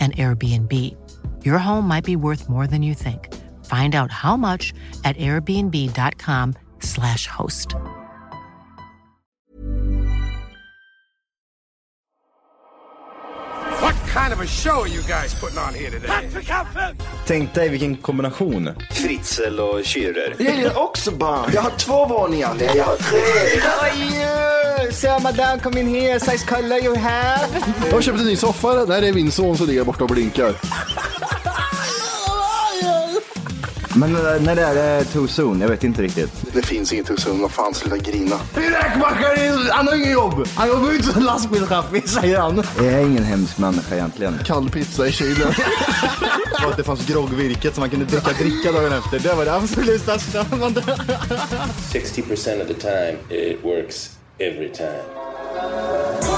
an Airbnb. Your home might be worth more than you think. Find out how much at airbnb.com/slash host. What kind of a show are you guys putting on here today? Tänk dig vilken kombination. Fritzl och Schürrer. Jag gillar också barn. Jag har två våningar. Nej, jag har tre. Oj, sir, madame, come in here. Size color you have. Jag har köpt en ny soffa. Där är min son som ligger borta och blinkar. Men eh, när det är eh, too soon? Jag vet inte riktigt. Det finns inget honom. Vad fan, sluta grina. Räkmackaren, han har ingen jobb. Han jobbar inte som lastbilschaffis, säger han. Jag är ingen hemsk människa egentligen. Kall pizza i kylen. Och att det fanns groggvirket som man kunde dricka dricka dagen efter. Det var det absolut största. 60% of the time it works every time.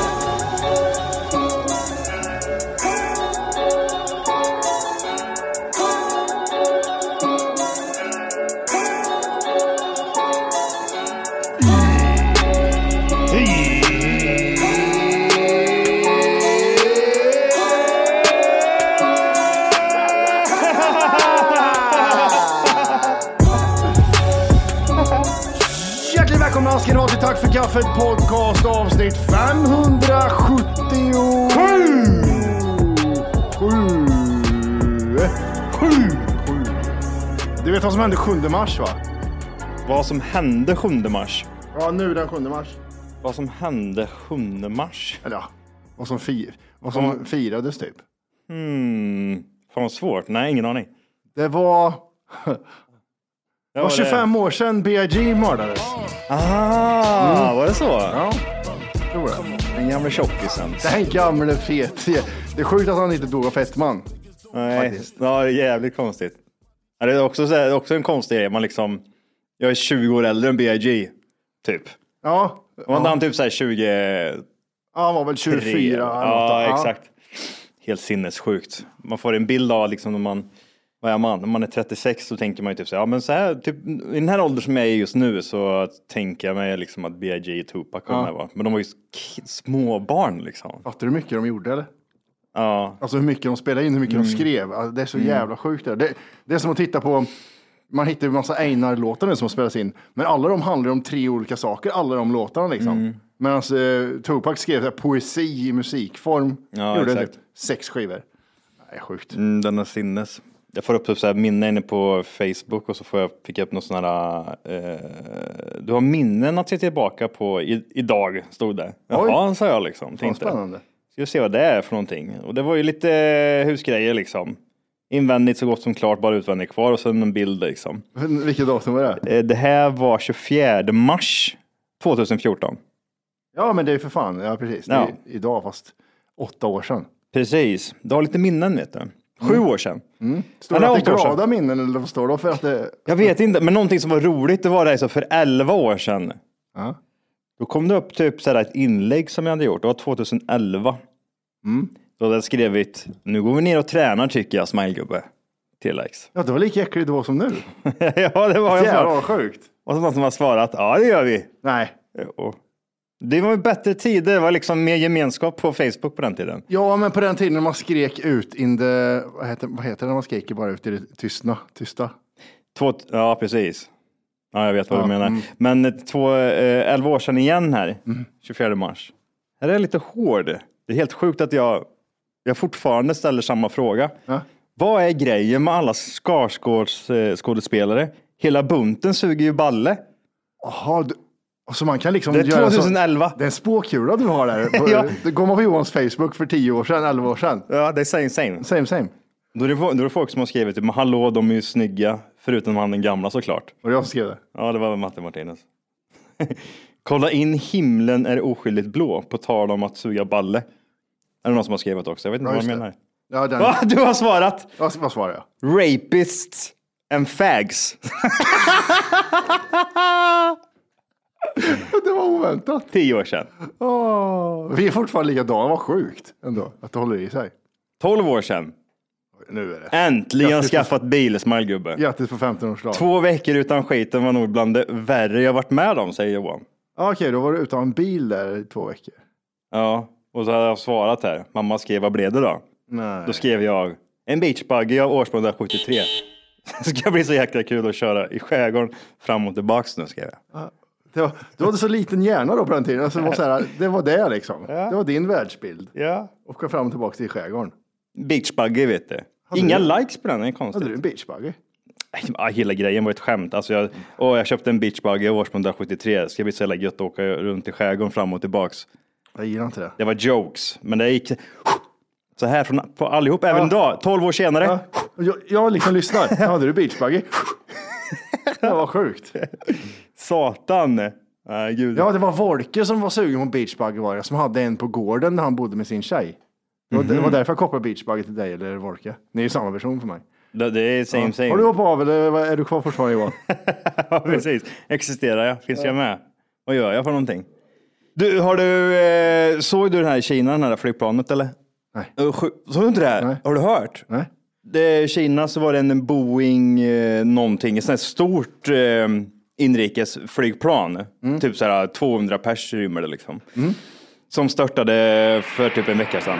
Kaffet podcast avsnitt 577. Sju. Sju. Sju. Du vet vad som hände 7 mars va? Vad som hände 7 mars? Ja, nu den 7 mars. Vad som hände 7 mars? Eller ja, vad som, fi vad som Mm. firades typ. Hmm. Fan vad svårt. Nej, ingen aning. Det var, Det var 25 år sedan B.I.G. mördades. Ah, var det så? Ja, tror det. Den gamla tjockisen. Den gamle fet. Det är sjukt att han inte dog av fetman. Nej, Faktiskt. ja, det är jävligt konstigt. Ja, det är också, så här, också en konstig grej. Man liksom, jag är 20 år äldre än B.I.G. Typ. Ja, Var inte han typ så här 20... Ja, han var väl 24. eller något. Ja, exakt. Helt sinnessjukt. Man får en bild av liksom när man, vad är man? När man är 36 så tänker man ju typ så här, ja men så här, typ, i den här åldern som jag är just nu så tänker jag mig liksom att B.I.G. och Tupac kommer Ja. vara. Men de var ju k- små barn liksom. Fattar du hur mycket de gjorde eller? Ja, Alltså hur mycket de spelade in, hur mycket de skrev. Alltså, det är så jävla sjukt. Det. Det, det är som att titta på, man hittar ju massa Einar-låtar nu som har spelats in. Men alla de handlar om tre olika saker, alla de låtarna liksom. Medan eh, Tupac skrev här, poesi i musikform. Ja, gjorde exakt. typ sex skivor. Nej, sjukt. mm, den är sinnes. Jag får upp typ så här minnen inne på Facebook och så får jag, fick jag upp någon sån här, eh, du har minnen att se tillbaka på i, idag, stod det. Jaha, sa jag liksom. Fan, Tänkte. spännande. Ska se vad det är för någonting. Och det var ju lite eh, husgrejer liksom. Invändigt så gott som klart, bara utvändigt kvar och sen en bild liksom. Vilket datum var det? Eh, Det här var 24 mars 2014. Ja, men det är för fan, ja precis. Det är Ja. idag fast åtta år sedan. Precis, du har lite minnen vet du. Sju år sedan. Står Ja, det att det är åtta år sedan. glada minnen eller vad står det för att det... Jag vet inte, men någonting som var roligt det var det så för 11 år sedan. Ja. Då kom det upp typ så här ett inlägg som jag hade gjort. Det var 2011. Då hade jag skrivit, nu går vi ner och tränar tycker jag, smilegubbe. Tilläggs. Ja, det var lika äckligt då som nu. ja, det var jag. Jävlar vad sjukt. Och så någon som har svarat, ja det gör vi. Nej. Och det var ju bättre tider, det var liksom mer gemenskap på Facebook på den tiden. Ja, men på den tiden när man skrek ut in the... Vad heter, vad heter det när man skriker bara ut i det tystna? Tysta? Två, ja, precis. Ja, jag vet vad Ja, du menar. mm. Men två, eh, 11 år sedan igen här, 24 mars. Här är jag lite hård. Det är helt sjukt att jag jag fortfarande ställer samma fråga. Ja. Vad är grejen med alla Skarsgårdsskådespelare? Hela bunten suger ju balle. Jaha, du- så man kan liksom Det är göra så- 2011. Det är en spåkula du har där. Ja. Det går man på Johans Facebook för 10 år sedan, 11 år sedan. Ja, det är same same. Same same. Då är det, då är det folk som har skrivit typ, men hallå, de är ju snygga. Förutom han den gamla såklart. Och jag som skrev det. Ja, det var Matte Martinez. Kolla in himlen är oskyldigt blå, på tal om att suga balle. Är det någon som har skrivit också? Jag vet inte Ja, vad de det. menar. Ja, den. Va? Du har svarat! Vad, vad svarar jag? Rapists and fags. Det var oväntat. Tio år sedan. Åh, vi är fortfarande likadana, vad sjukt ändå att det håller i sig. 12 år sedan. Nu är det. Äntligen Grattis. skaffat bil, smallgubbe. Grattis på 15-årsdagen. Två veckor utan skiten var nog bland det värre jag varit med om, säger Johan. Ja, Okej, då var du utan en bil där i två veckor. Ja, och så hade jag svarat här. Mamma skrev, vad blev det då? Nej. Då skrev jag, en beachbuggy av årsmodell 73. Det ska bli så jäkla kul att köra i skärgården fram och tillbaks nu, skrev jag. Det var, du hade så liten hjärna då på den tiden. Alltså, det, var så här, det var det liksom. Det var din världsbild. Ja. Åka fram och tillbaka till skärgården. Beachbuggy, vet du. Inga du- likes på den, det är konstigt. Hade du en beachbuggy? Ja, hela grejen var ett skämt. Alltså jag, och jag köpte en beachbuggy årsmodell 73. Det ska bli så jävla gött att åka runt i skärgården fram och tillbaks. Jag gillar inte det. Det var jokes, men det gick så här från på allihop, även idag, 12 år senare. Ja, jag, jag liksom lyssnar. Hade du beachbuggy? det var sjukt. Satan! Nej, gud. Ja, det var Volke som var sugen på beachbuggy var det, som hade en på gården när han bodde med sin tjej. Det var, det Mhm. var därför jag kopplade beachbuggy till dig eller Volke. Ni är ju samma person för mig. Det, det är same same. Har du hoppat av eller är du kvar fortfarande Johan? Ja, precis. Existerar jag? Finns jag med? Vad gör jag för någonting? Du, har du, eh, såg du den här i Kina, den här flygplanet eller? Nej. Såg du inte det? här? Nej. Har du hört? Nej. Det, I Kina så var det en Boeing eh, någonting, ett sånt här stort eh, inrikesflygplan. Mm. Typ så här 200 pers rymmer det liksom. Som störtade för typ en vecka sedan.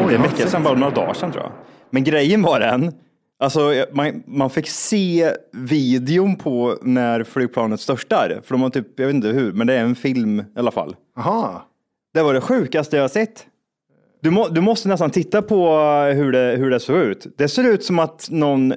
Inte en vecka sedan, bara några dagar sedan tror jag. Men grejen var den, alltså man, man fick se videon på när flygplanet störtar. För de har typ, jag vet inte hur, men det är en film i alla fall. Jaha. Det var det sjukaste jag har sett. Du, må, du måste nästan titta på hur det, hur det såg ut. Det ser ut som att någon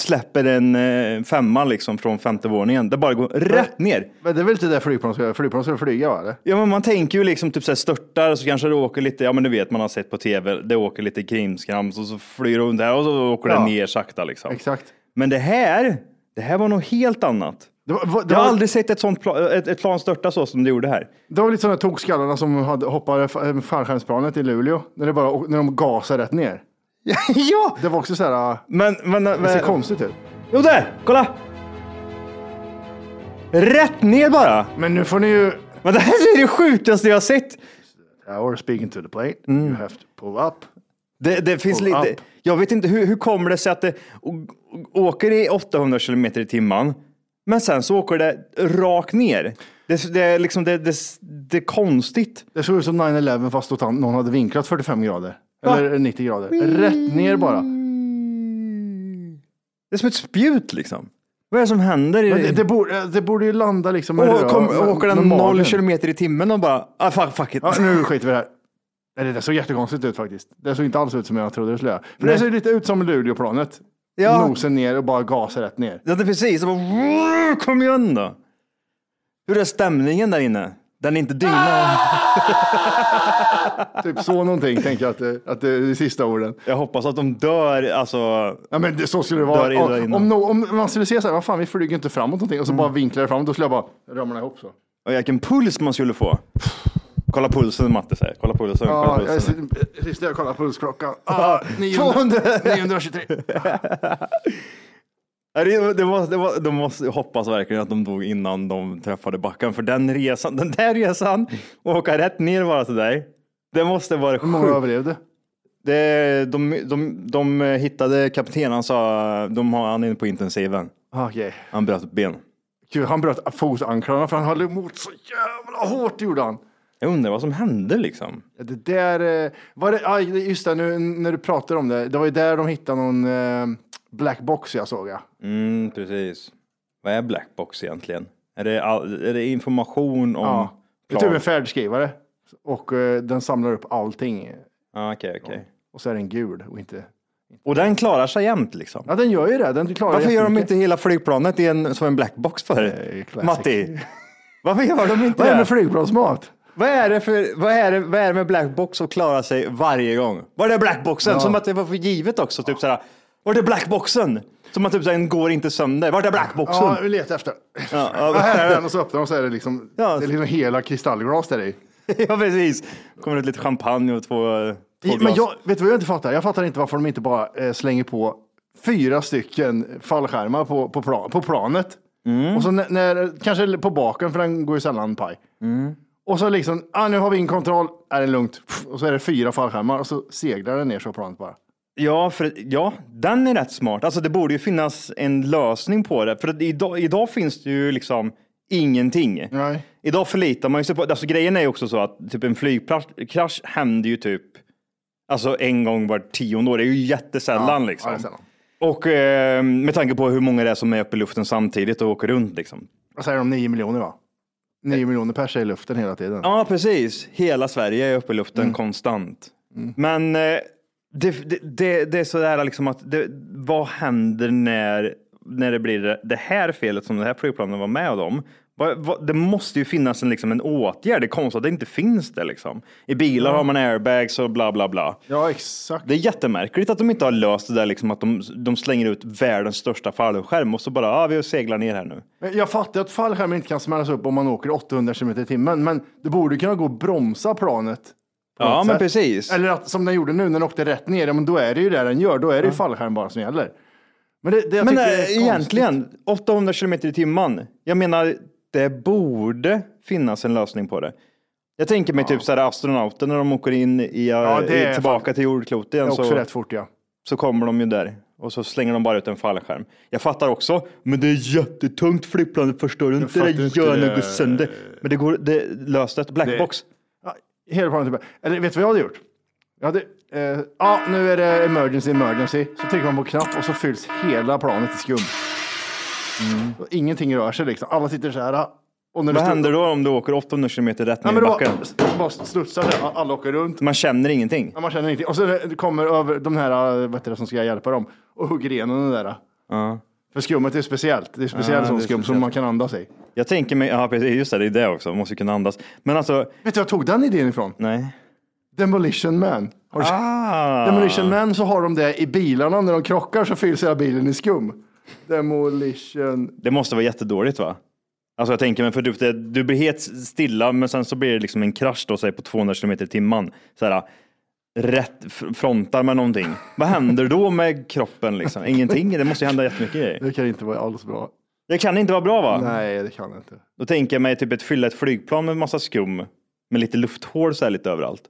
släpper en eh, femma liksom från femte våningen. Det bara går rätt ner. Men det är väl inte det flygplan ska göra? Flygplan ska flyga va? Eller? Ja, men man tänker ju liksom typ så här störtar så kanske det åker lite, ja men du vet man har sett på tv, det åker lite krimskrams och så flyr det runt där och så åker Ja. det ner sakta liksom. Exakt. Men det här, det här var något helt annat. Det var, var- det Jag har aldrig sett ett sånt plan, ett, ett plan störta så som det gjorde här. det var lite sådana tokskallarna som hade, hoppade fa- fallskärmsplanet i Luleå. När, det bara, när de gasade rätt ner. ja! Det var också så här, äh, Men, men, det ser men konstigt ut. Jo där, kolla! Rätt ner bara! Men nu får ni ju... Men det här är det sjukaste jag har sett. Or speaking to the plate, Mm. you have to pull up. Det, det finns lite, jag vet inte hur, hur kommer det sig att det åker i 800 kilometer i timmen, men sen så åker det rakt ner. Det, det, är liksom, det, det, det är konstigt. Det såg ut som 9-11 fast åt någon hade vinklat 45 grader. Eller 90 grader. Rätt ner bara. Det är som ett spjut liksom. Vad är det som händer? I, det, det, borde, det borde ju landa liksom och rö- kom, med- åker den noll kilometer i timmen och bara, ah, fuck, fuck it. Ja, nu skiter vi i det här. Nej, Det såg jättekonstigt ut faktiskt. Det såg inte alls ut som jag trodde det skulle göra. För Nej. det ser lite ut som Luleåplanet. Ja. Nosen ner och bara gasar rätt ner. Ja, det är precis. Bara, kom igen då. Hur är stämningen där inne? Den är inte dyna. Typ så någonting tänker jag att det, att det är de sista orden. Jag hoppas att de dör, alltså. Ja men det, så skulle det vara. Om, innan. om, no, om man skulle säga så här, vad fan vi flyger inte framåt någonting och så Mm. bara vinklar det framåt, då skulle jag bara ramla ihop så. Och vilken puls man skulle få. Kolla pulsen Matte säger. Kolla pulsen. Ja, kolla jag, pulsen. sist jag kollade pulsklockan. Ah, 900, 923. Ja, Det, var, det var, de måste hoppas verkligen att de dog innan de träffade backen. För den resan, den där resan, åka rätt ner bara till dig. Det måste vara Hur många sjukt. överlevde? Det, de, de, de hittade kaptenen, han sa, de har han inne på intensiven. Ah, Okej. Han bröt ett ben. Gud, han bröt fotanklarna för han höll emot så jävla hårt gjorde han. Jag undrar vad som hände liksom. Det där, eh, var det, ah, just det, nu när du pratar om det, det var ju där de hittade någon eh, black box jag såg. Ja. Mm, precis. Vad är blackbox egentligen? Är det, all, är det information om Ja. Det är typ en färdskrivare och eh, den samlar upp allting. Ah, Okej, okej. Och så är den gul och inte... Och den klarar sig jämt liksom. Ja, den gör ju det. Den klarar Varför gör de inte hela flygplanet i en, som en blackbox för? Matti? Varför gör de inte Vad är det det? med flygplansmat? Vad är det för, vad är det, vad är det med blackbox som klarar sig varje gång? Var är blackboxen? Ja. Som att det var för givet också. Typ såhär, var är blackboxen? Som att typ den går inte sönder. Var är blackboxen? Ja, vi letar efter. Ja, Ja, här är den och så öppnar de och så är det liksom, Ja. det är liksom hela kristallglas där i. ja precis. Kommer det lite champagne och två, två glas. Men jag, vet du vad jag inte fattar? Jag fattar inte varför de inte bara eh, slänger på fyra stycken fallskärmar på, på, plan, på planet. Mm. Och så när, när, kanske på baken, för den går ju sällan paj. Mm. Och så liksom, ah, nu har vi in kontroll, är det lugnt. Och så är det fyra fallskärmar och så seglar den ner så planet bara. Ja, för, ja, den är rätt smart. Alltså det borde ju finnas en lösning på det. För att idag, idag finns det ju liksom ingenting. Nej. Idag förlitar man ju sig på, alltså grejen är ju också så att typ en flygkrasch händer ju typ alltså en gång var tionde år. Det är ju jättesällan liksom. Ja, är sällan. Och eh, med tanke på hur många det är som är uppe i luften samtidigt och åker runt liksom. Vad säger de? Nio miljoner va? Nio miljoner pers är i luften hela tiden. Ja, precis. Hela Sverige är uppe i luften Mm. konstant. Men eh, det, det, det, det är sådär liksom att det, vad händer när, när det blir det, här felet som det här flygplanet var med om? Det måste ju finnas en, liksom, en åtgärd. Det är konstigt att det inte finns det. Liksom. I bilar har man airbags och bla bla bla. Ja, exakt. Det är jättemärkligt att de inte har löst det där liksom, att de, de slänger ut världens största fallskärm och så bara, ah, vi seglar ner här nu. Jag fattar att fallskärmen inte kan smällas upp om man åker 800 km i timmen, men det borde kunna gå att bromsa planet. Ja, men precis. Eller att, som den gjorde nu när den åkte rätt ner, ja, men då är det ju det den gör. Då är det ju fallskärm bara som gäller. Men det, det jag Men tycker är äh, konstigt- egentligen, 800 kilometer i timmen. Jag menar, det borde finnas en lösning på det. Jag tänker mig typ så här astronauter när de åker in i, Ja, det i, är tillbaka till jordklotet är igen. Så, rätt fort ja. så kommer de ju där och så slänger de bara ut en fallskärm. Jag fattar också, men det är jättetungt förstår du inte. Det gör något sönder. Men det går, det löst ett blackbox. Hela planet tillbaka. Eller vet du vad jag hade gjort? Jag hade, eh, ja, nu är det emergency, emergency. Så trycker man på knapp och så fylls hela planet i skum. Och ingenting rör sig liksom. Alla sitter så här. Och när Vad står- händer då om du åker 800 kilometer rätt ner i då backen? bara, bara studsar det. Alla åker runt. Man känner ingenting. Ja, man känner ingenting. Och så kommer över de här vad heter det, som ska hjälpa dem och hugger igenom det där. Ja. För skummet är speciellt. Det är speciellt Ja, sån det är skum som speciellt. man kan andas i. Jag tänker mig, ja precis, just det, det är det också, man måste ju kunna andas. Men alltså, Vet du var jag tog den idén ifrån? nej. Demolition Man. Har du? Ah. Demolition Man så har de det i bilarna när de krockar så fylls hela bilen i skum. Demolition. Det måste vara jättedåligt va? Alltså jag tänker mig, för du, du blir helt stilla men sen så blir det liksom en krasch då, säg på 200 km i timmen. Så här, rätt frontar med någonting. Vad händer då med kroppen liksom? Ingenting, det måste ju hända jättemycket grejer. Det kan inte vara alls bra. Det kan inte vara bra va? Nej, det kan inte. Då tänker jag mig typ ett fylla ett flygplan med massa skum med lite lufthål så här lite överallt.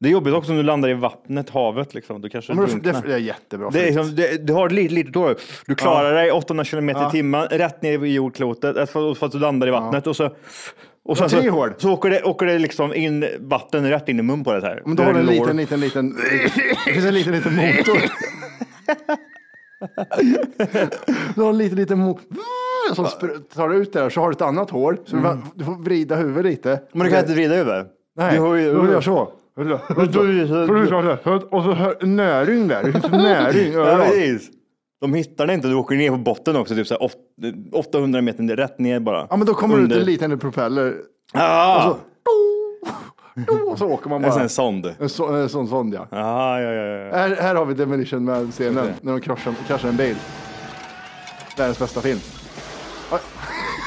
Det är jobbigt också om du landar i vattnet, havet liksom. Du kanske Ja, men det, det, är jättebra. Det är liksom, det, du har ett litet, litet år. Du klarar dig 800 kilometer i Ja. timmen rätt ner i jordklotet för, att du landar i vattnet och så och sen tre så, hål. så åker det, åker det liksom in vatten rätt in i mun på det här. Men då Det har du en lår. liten, liten, liten, det finns en liten, liten motor. Du har en liten, liten motor som tar ut där så har du ett annat hål. Så du- du får vrida huvudet lite. Men du kan inte vrida huvudet. Nej, Du gör så. Och så näring där. Det finns näring överallt. De hittar det inte, du åker ner på botten också, typ så här åt- 800 meter rätt ner bara. Ja, men då kommer det ut Under- en liten propeller. Ah! Och så, och så åker man En sån bara. här sond. En så- en sån sond ja. Ah, ja, ja, ja. Här, här har vi Demolition Man-scenen när de kraschar, kraschar en bil. Världens bästa film. Oj.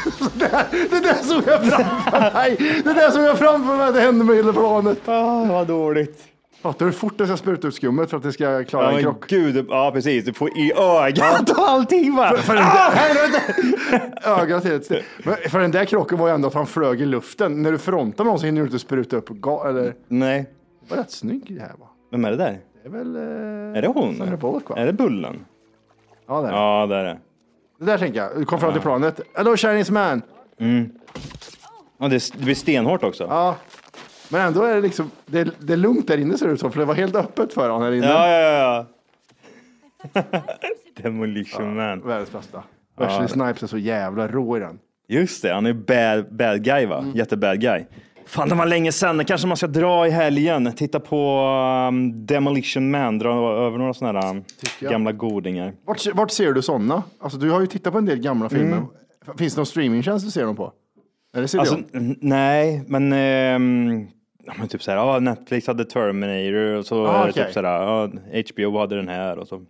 Det där, det där såg jag framför mig! Det där såg jag framför mig att det hände med hela planet. Ah, vad dåligt. Fattar du hur fort det ska spruta ut skummet för att det ska klara Ja, en krock? gud, ja precis. Du får i ögat och allting va. För den där, ögat helt still. Men för den där krocken var ju ändå att han flög i luften. När du frontar med någon så hinner du inte spruta upp ga- eller Nej, Det var rätt snygg det här va? vem är det där? Det är väl... Eh, Är det hon? Sandra Bullock va? Är det Bullen? Ja, det är det. Ja, det är det. Det där tänker jag. Du kom fram till planet. Hello Chinese man! Ja, det, det blir stenhårt också. Ja. Men ändå är det liksom, det är, det är lugnt där inne ser det ut som, för det var helt öppet för honom här inne. Ja, ja, ja. Demolition Man. Världens bästa. Wesley Snipes är så jävla rå i den. Just det, han är bad, bad guy va? Mm. Jättebad guy. Fan, det var länge sedan. Kanske man ska dra i helgen. Titta på um, Demolition Man. Dra över några sådana här um, jag. gamla godingar. Vart, vart ser du sådana? Alltså, du har ju tittat på en del gamla filmer. Finns det någon streamingtjänst du ser dem på? Eller ser Alltså, n- nej, men, ehm, ja, men typ så här, ja, Netflix hade Terminator och så Ah, eh, okej. typ så här, ja, HBO hade den här och så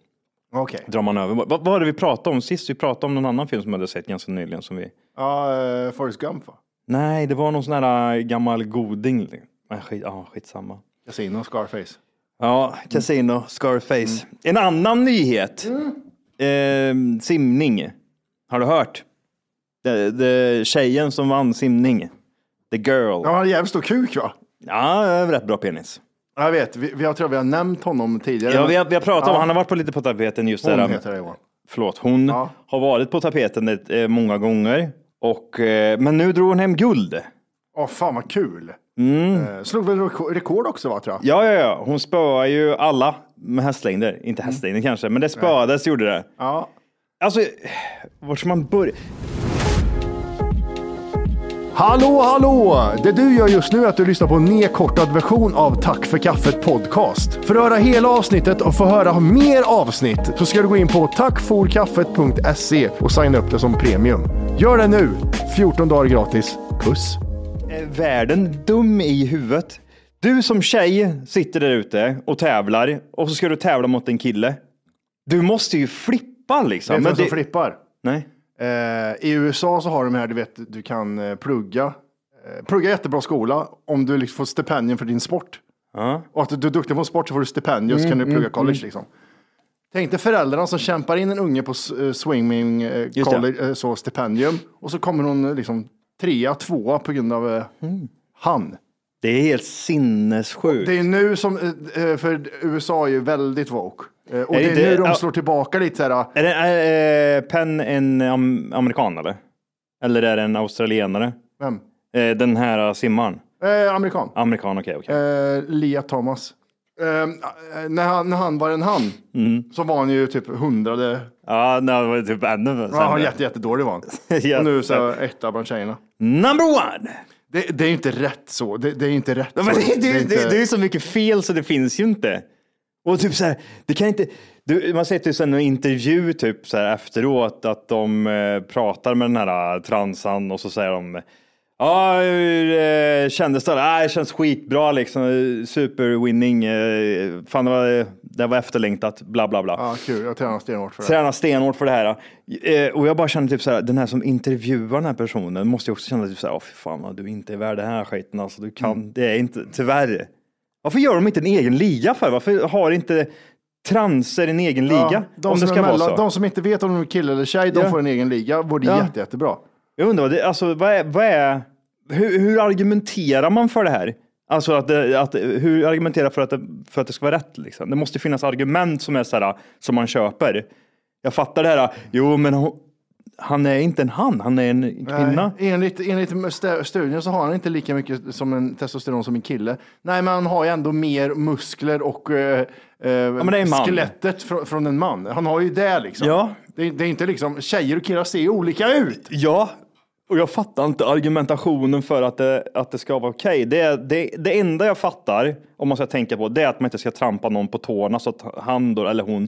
Okej. drar man över. Vad, vad var det vi pratade om sist? Vi pratade om någon annan film som jag hade sett ganska nyligen som vi... Ja, uh, Forrest Gump va? Nej, det var någon sån här äh, gammal goding. Men skit, ja, skitsamma. Casino, Scarface. Ja, Casino, Scarface. En annan nyhet. Eh, simning. Har du hört? Det, det, tjejen som vann simning. The girl. Ja, jävligt stor kuk va? Ja, rätt bra penis. Jag vet, vi, vi, jag tror vi har nämnt honom tidigare. Ja, vi har, vi har pratat om, Ja. han har varit på lite på tapeten just Hon där. heter det Johan. Förlåt, hon Ja. har varit på tapeten eh, många gånger. Och, eh, men nu drog hon hem guld. Åh, fan vad kul. Eh, slog väl reko- rekord också va, tror jag? Ja, ja, ja. Hon spöar ju alla med hästlängder. Inte hästlängder kanske, men det spöades gjorde det. Ja. Alltså, vart ska man börja? Hallå, hallå! Det du gör just nu är att du lyssnar på en nedkortad version av Tack för kaffet podcast. För att höra hela avsnittet och få höra mer avsnitt så ska du gå in på tackforkaffet.se och signa upp det som premium. Gör det nu! 14 dagar gratis. Puss! Är världen dum i huvudet? Du som tjej sitter där ute och tävlar och så ska du tävla mot en kille. Du måste ju flippa liksom. Vet du Men vem som det- flippar? Nej. Eh, I USA så har de här, du vet, du kan eh, plugga. Eh, plugga jättebra skola om du liksom får stipendium för din sport. Ja. Och att du är duktig på sport så får du stipendium så kan du plugga college liksom. Tänk dig föräldrarna som kämpar in en unge på det. college, så stipendium. Och så kommer hon liksom trea, tvåa på grund av eh, han. Det är helt sinnessjukt. Det är nu som, för USA är ju väldigt woke. Eh, och det är nu de ja. slår tillbaka lite så här. Är det är, Penn en am, amerikan eller? Eller är det en australienare? Vem? Eh, Den här simmaren? Eh, amerikan. Amerikan, okej. okej. Eh, Lia Thomas. Eh, eh, när, han, när han var en han Mm. så var han ju typ hundrade. Ja, det var typ ännu Ja, han sämre. var jätte, jättedålig var han. Yes. Och nu så etta bland tjejerna. Number one! Det, det är inte rätt så. Det, det är inte rätt Men så. det, det, är inte- det, är så mycket fel så det finns ju inte. Och typ så här, det kan inte, du, man ser typ en intervju typ så här efteråt att de eh, pratar med den här eh, transan och så säger de Ja, hur eh, kändes det? Ah, det känns skitbra liksom. Superwinning. Eh, fan, det var, det var efterlängtat. Bla, bla, bla. Ja, kul. Jag tränar stenhårt för det. Tränar stenhårt för det här. Eh, och jag bara känner typ så här, den här som intervjuar den här personen måste ju också känna typ så här, åh fy fan du inte är värd det här skiten alltså. Du kan, Mm. det är inte, tyvärr. Varför gör de inte en egen liga för? Varför har inte transer en egen liga? Ja, de, om det som ska är vara mellan, så. de som inte vet om de är kille eller tjej, de Ja. får en egen liga. Vore Ja. jätte, jättebra. Jag undrar, det, alltså, vad är, vad är, hur, hur argumenterar man för det här? Alltså att, det, att hur argumenterar för att, det, för att det ska vara rätt? Liksom? Det måste finnas argument som är så här, som man köper. Jag fattar det här, jo men han är inte en han, han är en kvinna. Nej, enligt, enligt st- studien så har han inte lika mycket som en testosteron som en kille. Nej, men han har ju ändå mer muskler och eh, eh, man. skelettet från, från en man. Han har ju det liksom. Ja. Det, det är inte liksom, tjejer och killar ser ju olika ut. Ja, och jag fattar inte argumentationen för att det, att det ska vara okej. Det, det, det enda jag fattar, om man ska tänka på, det är att man inte ska trampa någon på tårna så att han då, eller hon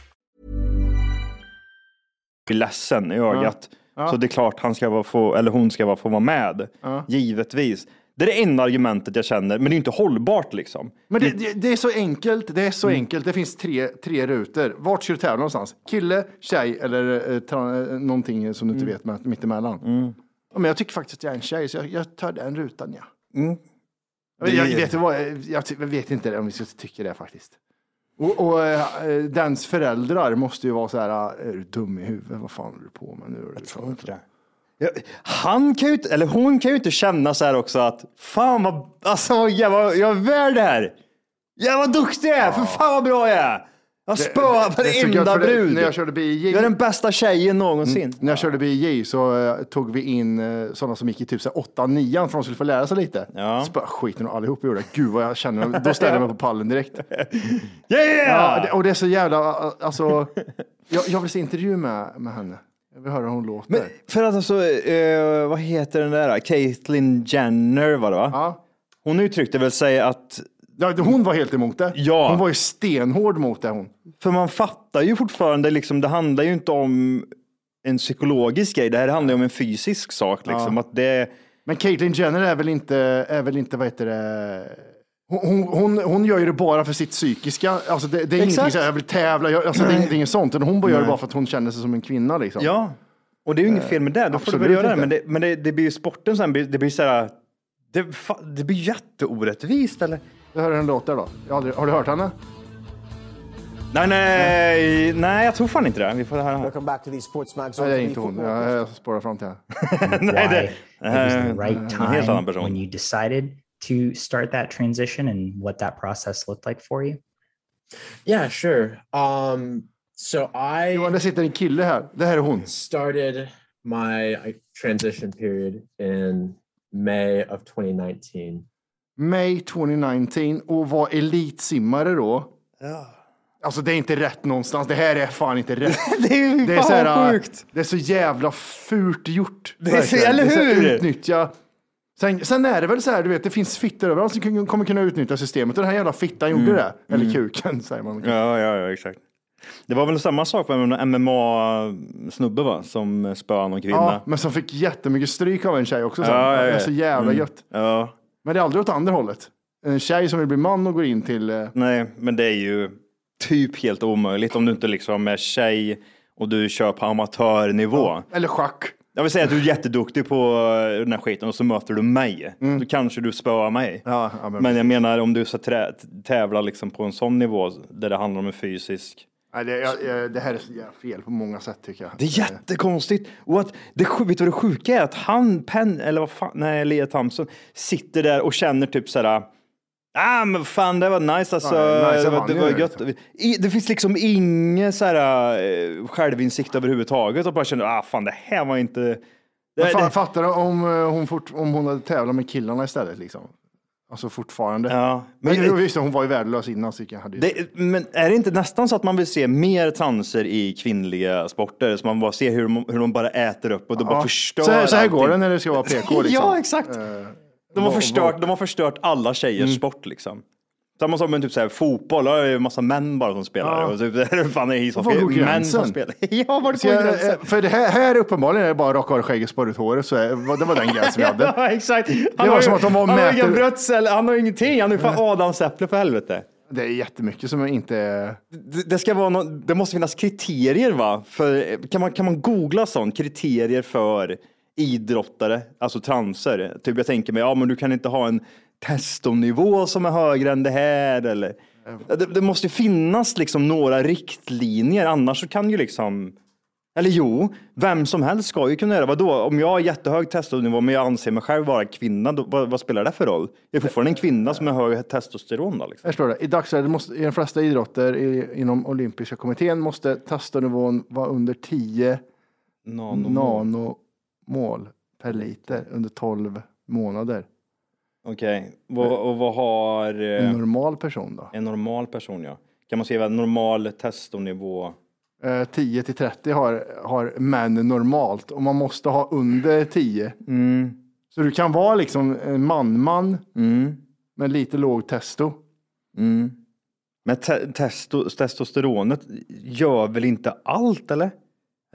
Blir ledsen i ögat. Så det är klart han ska vara få, eller hon ska vara, få vara med. Givetvis. Det är det enda argumentet jag känner, men det är inte hållbart liksom. Men det, det, det är så enkelt. Det är så enkelt. Det finns tre, tre rutor. Vart ska du tävla någonstans? Kille, tjej eller eh, tra, eh, någonting som du inte vet med, mittemellan. Ja, men jag tycker faktiskt att jag är en tjej, så jag, jag tar den rutan, ja. Jag, jag, vet, jag, jag vet inte om vi ska tycka det faktiskt. Och, och eh, dens föräldrar måste ju vara så här, "Ah, är du dum i huvudet? Vad fan håller du på med nu? Jag tror inte det. Ja, Han kan ju inte, eller hon kan ju inte känna så här också att fan vad, alltså jag, var, jag är värd det här. Jag var duktig jag är, för fan vad bra jag är. Jag spöar varenda brud. när jag körde BJ Jag är den bästa tjejen någonsin. Mm. När jag körde BJ så eh, tog vi in uh, sådana som gick i typ 8-9 för att de skulle få lära sig lite. Ja. Spö skiten och allihop gjorde det. Gud vad jag känner, då ställde jag mig på pallen direkt. Yeah! Ja, det, och det är så jävla, uh, alltså, jag, jag vill se intervju med, med henne. Jag vill höra hur hon låter. Men för att alltså, eh, vad heter den där? Caitlyn Jenner var det va? Ja. Hon uttryckte väl sig att Ja, hon var helt emot det. Ja. Hon var ju stenhård mot det hon. För man fattar ju fortfarande, liksom, det handlar ju inte om en psykologisk grej, det här handlar ju om en fysisk sak. Liksom, att det, Men Caitlyn Jenner är väl inte, är väl inte vad heter det, hon, hon, hon gör ju det bara för sitt psykiska. Alltså det, det är Exakt. ingenting så jag vill tävla, jag, alltså det, är, inget sånt. Hon bara gör det Nej. bara för att hon känner sig som en kvinna. Liksom. ja, och det är ju inget fel med det, då får du väl göra det. Men, det, men det, det blir ju sporten sen, det blir så här, det, det blir jätteorättvist eller? Jag hör hur den låter då. Jag har, aldrig, har du hört henne? Nej, nej, nej, jag tror fan inte det. Vi får höra. Welcome back to the Sports Mag Nej, det är inte hon. Jag, jag spårar fram till henne. Nej, det, it was the eh, right en time helt annan person. when you decided to start that transition and what that process looked like for you? Yeah, sure. Um, so I Johan, det sitter en kille här. Det här är hon. started my transition period in May of 2019. May 2019 och var elitsimmare då. Alltså det är inte rätt någonstans. Det här är fan inte rätt. det är ju det är så här, sjukt. Det är så jävla fult gjort. Det är så- eller Det så hur? Utnyttja. Sen, sen är det väl så här, du vet, det finns fittor överallt som kommer kunna utnyttja systemet. Och den här jävla fittan gjorde Mm. det. Eller kuken säger man. Ja, ja, ja, exakt. Det var väl samma sak med en MMA-snubbe va, som spöade någon kvinna. Ja, men som fick jättemycket stryk av en tjej också. Sen. Ja, ja, ja. Det är så jävla Mm. gött. Ja, Men det är aldrig åt andra hållet. En tjej som vill bli man och går in till... eh, nej, men det är ju typ helt omöjligt om du inte liksom är tjej och du kör på amatörnivå. Eller schack. Jag vill säga att du är jätteduktig på eh, den här skiten och så möter du mig. Då kanske du spöar mig. Mm. Ja, ja, men Men jag menar om du ska trä- tävla liksom på en sån nivå där det handlar om en fysisk Nej, det, jag, jag, det här är så fel på många sätt tycker jag. Det är jättekonstigt. Och att det, vet du vad det sjuka är? Att han, Penn, eller vad fan, nej, Lea Thompson, sitter där och känner typ sådär, ah men fan det var nice alltså. Ja, nice, det var, det var gött. I, det finns liksom ingen såhär eh, självinsikt överhuvudtaget och bara känner, ah fan det här var inte... Det, Men fan, det, fattar du om, eh, hon fort, om hon hade tävlat med killarna istället liksom? Alltså fortfarande. ja, Men, men, visst, hon var ju värdelös innan. Så hade ju... det, men är det inte nästan så att man vill se mer transer i kvinnliga sporter? Så man bara ser hur de, hur de bara äter upp och de bara Ja. förstör så, här, så här går det när det ska vara PK liksom. Ja, exakt. Eh, De har, förstört, de har förstört alla tjejers Mm. sport liksom. Samma sak med typ så här, fotboll, då är det en massa män bara som spelar. Ja. Och typ, fan är ishockey, män som spelar. ja, var går jag, gränsen? eh, för det här, här uppenbarligen är det bara raka av skägget, spara ut håret. Så är, det var den gränsen vi hade. ja, exakt. Han Det var har ju- som att de var Han har mäter- inga bröstceller, han har ingenting. Han är ju fan adamsäpple för helvete. Det är jättemycket som inte är... Det, det, ska vara nå- det måste finnas kriterier va? För, kan, man, kan man googla sånt? Kriterier för idrottare, alltså transer. Typ jag tänker mig, ja men du kan inte ha en testonivå som är högre än det här eller. Det, det måste ju finnas liksom några riktlinjer annars så kan ju liksom eller jo, vem som helst ska ju kunna göra. Vadå? Om jag har jättehög testosteronnivå men jag anser mig själv vara kvinna, då, vad, vad spelar det för roll? Jag är fortfarande en kvinna som har hög testosteron då. Liksom. Här står det, i dagsläget måste i de flesta idrotter i, inom olympiska kommittén måste testosteronivån vara under 10 Nanomol. nanomol per liter under 12 månader. Okej, vad, och vad har eh, En normal person då? en normal person? Ja. Kan man skriva normal testonivå? Eh, 10 till 30 har, har män normalt och man måste ha under 10. Mm. Så du kan vara liksom en man-man Mm. med lite låg testo. Mm. Men te testo testosteronet gör väl inte allt eller?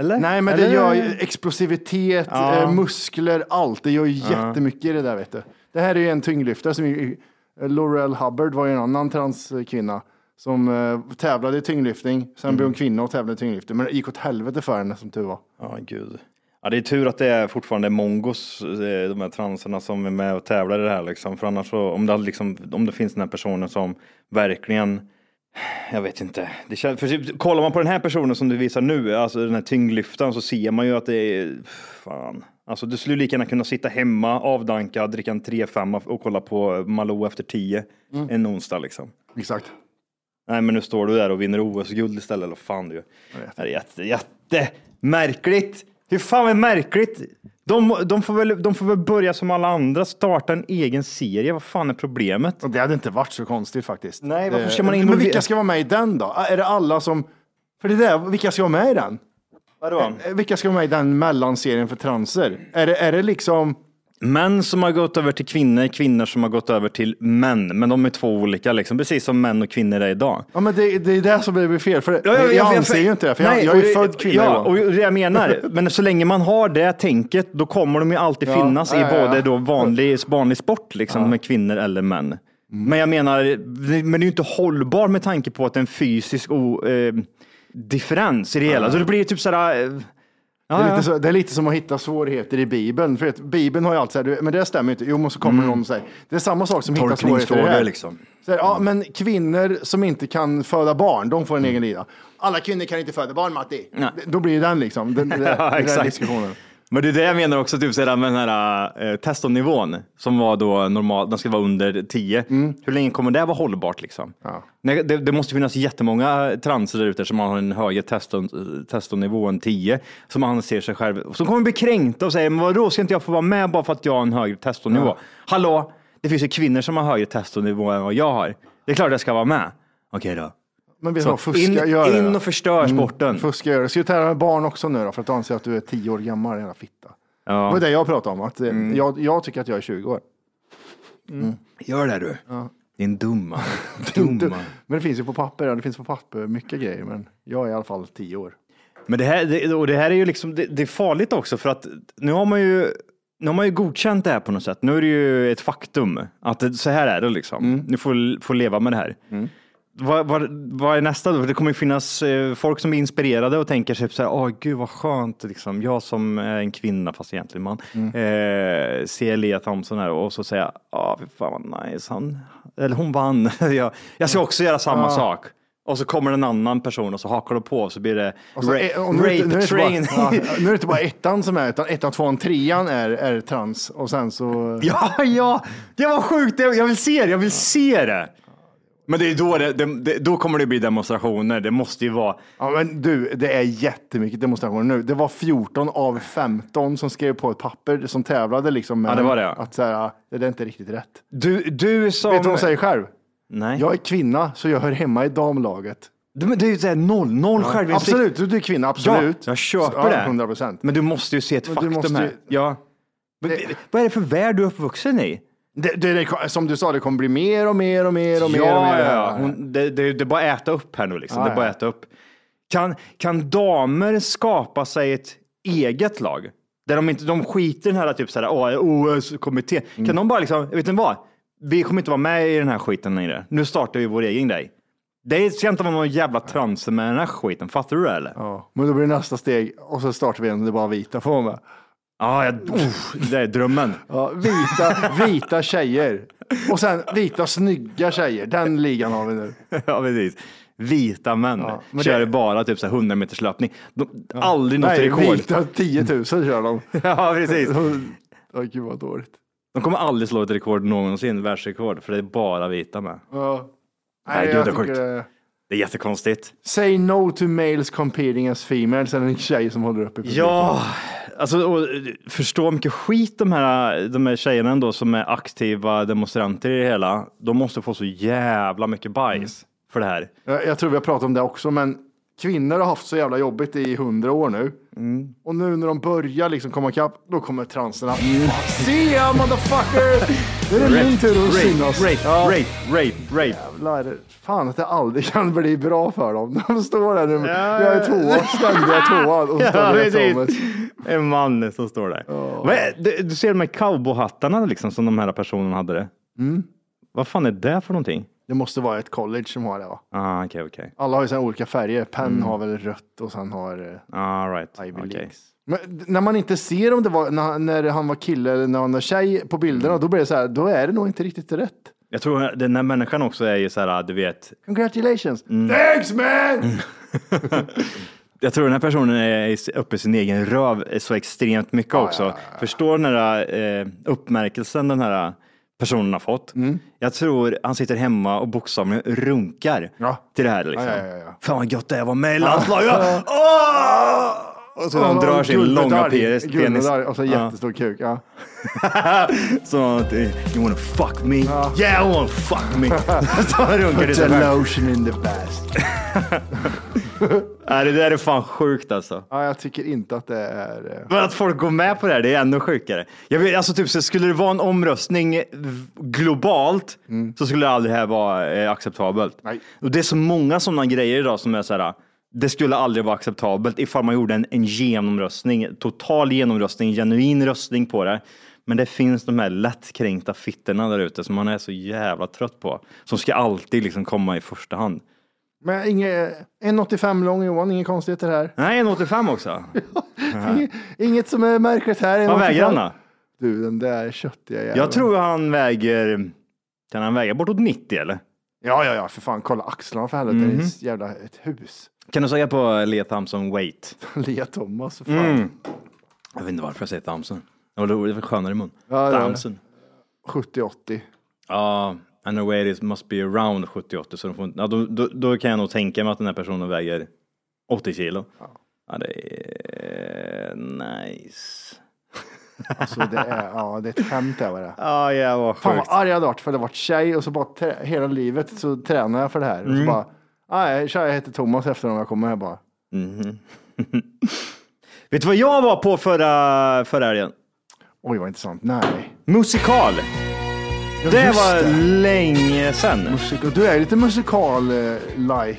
Eller? Nej, men Eller? det gör ju explosivitet, Ja. eh, muskler, allt. Det gör ju jättemycket i det där, vet du. Det här är ju en tyngdlyftare som Laurel Hubbard var ju en annan transkvinna som eh, tävlade i tyngdlyftning. Sen Mm. blev hon kvinna och tävlade i tyngdlyftning. Men det gick åt helvete för henne som tur var. Ja, gud. Ja, det är tur att det är fortfarande mongos, eh, de här transerna som är med och tävlar i det här liksom. För annars så, om det, liksom, om det finns den här personen som verkligen, jag vet inte. Det känns, för typ, kollar man på den här personen som du visar nu, alltså den här tyngdlyftaren, så ser man ju att det är, fan. Alltså du skulle lika gärna kunna sitta hemma, avdankad, dricka en 3-5 och kolla på Malou efter 10 Mm. en onsdag liksom. Exakt. Nej, men nu står du där och vinner OS-guld istället. Eller fan du. Det är jätte, jättemärkligt. Hur fan är märkligt? De, de, får väl, de får väl börja som alla andra, starta en egen serie. Vad fan är problemet? Och det hade inte varit så konstigt faktiskt. Nej, varför ska man Men involvera- vilka ska vara med i den då? Är det alla som... För det där, vilka ska vara med i den? Vadå? Eh, Vilka ska vara med i den mellanserien för transer? Är det, är det liksom... Män som har gått över till kvinnor, kvinnor som har gått över till män. Men de är två olika, liksom. precis som män och kvinnor är idag. Ja, men det, det är det som blir fel. För Ja, jag, jag anser ju inte det, för jag, Nej, jag är ju född kvinna. Ja, och det jag menar. Men så länge man har det tänket, då kommer de ju alltid Ja, finnas ja, i både då vanlig, vanlig sport, liksom, med kvinnor eller män. Mm. Men jag menar, men det är ju inte hållbar med tanke på att det är en fysisk o, eh, differens i det hela. Så det blir ju typ sådär... Eh, Det ja, är, ja. lite så, det är lite som att hitta svårigheter i Bibeln. För att Bibeln har ju alltid så här, men det stämmer ju inte. Jo, men så kommer någon och säger, det är samma sak som hitta svårigheter i det här. liksom. Så här, ja, men kvinnor som inte kan föda barn, de får en egen lida. Alla kvinnor kan inte föda barn, Matti. Nej. Då blir det den liksom, den, den, Ja, den exakt. diskussionen. Men det är det jag menar också, typ sådär med den här eh, testonivån som var då normal, den ska vara under 10. Hur länge kommer det vara hållbart liksom? Ja. Nej, det, det måste finnas jättemånga transer där ute som har en högre teston, testonivå än 10. Som anser sig själv, som kommer bli kränkta och säger, men vadå, ska inte jag få vara med bara för att jag har en högre testonivå? Ja. Hallå, det finns ju kvinnor som har högre testonivå än vad jag har. Det är klart jag ska vara med. Okej då. Men du Så, fuska in- gör det. in och förstör sporten. Fuska gör det. Ska du tävla med barn också nu då? För att du anser att du är 10 år gammal, jävla fitta. Det Ja. var det jag pratade om, att eh, jag, jag tycker att jag är 20 år. Gör det du. Ja. Din dumma. Dumma. Men det finns ju på papper, ja, det finns på papper mycket grejer, men jag är i alla fall 10 år. Men det här, det, och det här är ju liksom, det, det är farligt också för att nu har man ju nu har man ju godkänt det här på något sätt. Nu är det ju ett faktum att det, så här är det liksom. Nu får, får leva med det här. Vad, vad, vad är nästa då? Det kommer ju finnas eh, folk som är inspirerade och tänker sig så här, åh gud vad skönt, liksom. jag som är en kvinna fast egentligen man, eh, ser Lea Thompson här och så säger jag, ja fy fan vad nice, han, eller hon vann, jag, jag ska också göra samma Ja. sak. Och så kommer en annan person och så hakar de på och så blir det så, ra- eh, och nu, rape bara, train. ja, nu är det inte bara ettan som är, utan ettan, tvåan, trean är, är trans och sen så... Ja, ja, det var sjukt. Jag vill se det, jag vill se det. Men det är då, det, det, det, då kommer det bli demonstrationer. Det måste ju vara. Ja, men du, det är jättemycket demonstrationer nu. Det var 14 av 15 som skrev på ett papper som tävlade liksom med Ja, det var det. att så här, det är inte riktigt rätt. Du, du som... Vet du vad hon säger själv? Nej. Jag är kvinna, så jag hör hemma i damlaget. Det, men det är ju såhär noll, noll Ja, självinsikt. absolut, du, du är kvinna, absolut. Ja, jag köper ja, det. 100 procent. Men du måste ju se ett Men du faktum måste här. Ja. Men, Vad är det för värld du är uppvuxen i? Det, det, det, som du sa, det kommer bli mer och mer och mer och mer. och ja, mer. ja. Hon, det, det, det är bara att äta upp här nu liksom. Ja, det är bara ja. äta upp. Kan, kan damer skapa sig ett eget lag? Där de inte, de skiter i den här typ såhär, åh, OS-kommittén. Mm. Kan de bara liksom, vet ni vad? Vi kommer inte vara med i den här skiten längre. Nu startar vi vår egen grej. Det ska inte vara någon jävla transe med den här skiten. Fattar du det eller? Ja, men då blir det nästa steg och så startar vi en där bara vita får vara med. Ja, jag, det är drömmen. Ja, vita, vita tjejer. Och sen vita snygga tjejer. Den ligan har vi nu. ja, precis. Vita män Ja, men kör det- bara typ så här 100 meters löpning. De, Aldrig något Nej, rekord. vita 10 000 kör de. Ja, precis. Oj, gud vad dåligt. De kommer aldrig slå ett rekord någonsin, världsrekord, för det är bara vita med. Ja. Nej, gud, jag det är sjukt. det- Det är jättekonstigt. Say no to males competing as females. Är det en tjej som håller uppe publiken. Ja, alltså och, förstå mycket skit de här, de här tjejerna ändå som är aktiva demonstranter i det hela. De måste få så jävla mycket bajs för det här. Jag, jag tror vi har pratat om det också, men kvinnor har haft så jävla jobbigt i hundra år nu. Mm. Och nu när de börjar liksom komma ikapp, då kommer transerna. See ya motherfucker! Nu är det min tur att synas. Rape, Ja. rape, rape, rape. Jävlar, fan att det aldrig kan bli bra för dem. De står där nu, jag är tvåa, ständiga tvåan och så Ja. En man som står där. Vad är, du, du ser de här cowboyhattarna liksom som de här personerna hade det. Mm. Vad fan är det för någonting? Det måste vara ett college som har det va? Ah, okej, okej. Alla har ju olika färger. Penn Mm. har väl rött och sen har eh, All right. Ivy okej. Leagues. Men när man inte ser om det var när, när han var kille eller när han var tjej på bilderna, Mm. då blir det så här, då är det nog inte riktigt rätt. Jag tror den här människan också är ju så här, du vet. Congratulations! Mm. Thanks man! Jag tror den här personen är uppe i sin egen röv så extremt mycket också. Förstår den här eh, uppmärkelsen den här personen har fått. Mm. Jag tror han sitter hemma och bokstavligen runkar till det här. Liksom. Ja, ja, ja, ja. Fan vad gött det är att vara med i landslaget. Åh! Och så han drar sin långa penis. penis. Och så Ja. jättestor kuk. Ja. Så eh, you wanna fuck me? Yeah, I wanna fuck me. så runkar själv. lotion in the best. Nej, det där är fan sjukt alltså. Ja, jag tycker inte att det är... eh, Men att folk går med på det här, det är ännu sjukare. Jag vet, alltså typ, så skulle det vara en omröstning globalt så skulle aldrig det här vara eh, acceptabelt. Nej. Och det är så många sådana grejer idag som är så här, det skulle aldrig vara acceptabelt ifall man gjorde en, en genomröstning, total genomröstning, genuin röstning på det. Men det finns de här lättkränkta fittorna där ute som man är så jävla trött på. Som ska alltid liksom komma i första hand. Men inget, 1,85 lång Johan, inget konstigheter här. Nej, en 85 också. Inget, inget som är märkligt här. Vad 1,85. väger han då? Du, den där köttiga jäveln. Jag tror han väger, kan han väga bortåt 90 eller? Ja, ja, ja, för fan. Kolla axlarna för helvete. Det är Mhm. jävla ett hus. Kan du säga på Lea Thompson weight? Lea Thomas, fan. Mm. Jag vet inte varför jag säger Thompson. Det var roligt, det var skönare i mun. Ja. Thompson. 70-80. Ja, and the weight is must be around 78 så de får, inte- ja, då, då, då kan jag nog tänka mig att den här personen väger 80 kilo. Ja, det är nice. Alltså det är, ja, det är ett skämt det var det. Ja, jag var Fan sjukt. vad arg jag hade varit för det varit tjej och så bara hela livet så tränar jag för det här. Och så Mm. bara, nej, tja, jag heter Thomas efter om jag kommer här bara. Mhm. Vet du vad jag var på förra, förra helgen? Oj, vad intressant. Nej. Musikal. Ja, det just var länge sedan. Musik, du är lite musikal-like.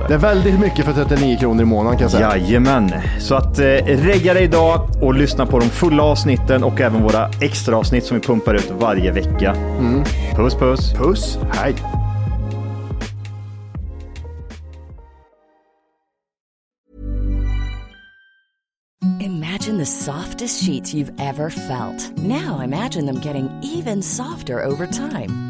det. Det är väldigt mycket för 39 kronor i månaden kan jag säga. Jajamän, så att eh, regga dig idag och lyssna på de fulla avsnitten och även våra extra avsnitt som vi pumpar ut varje vecka. Mm. Puss puss! Puss, hej! Imagine the softest sheets you've ever felt. Now imagine them getting even softer over time.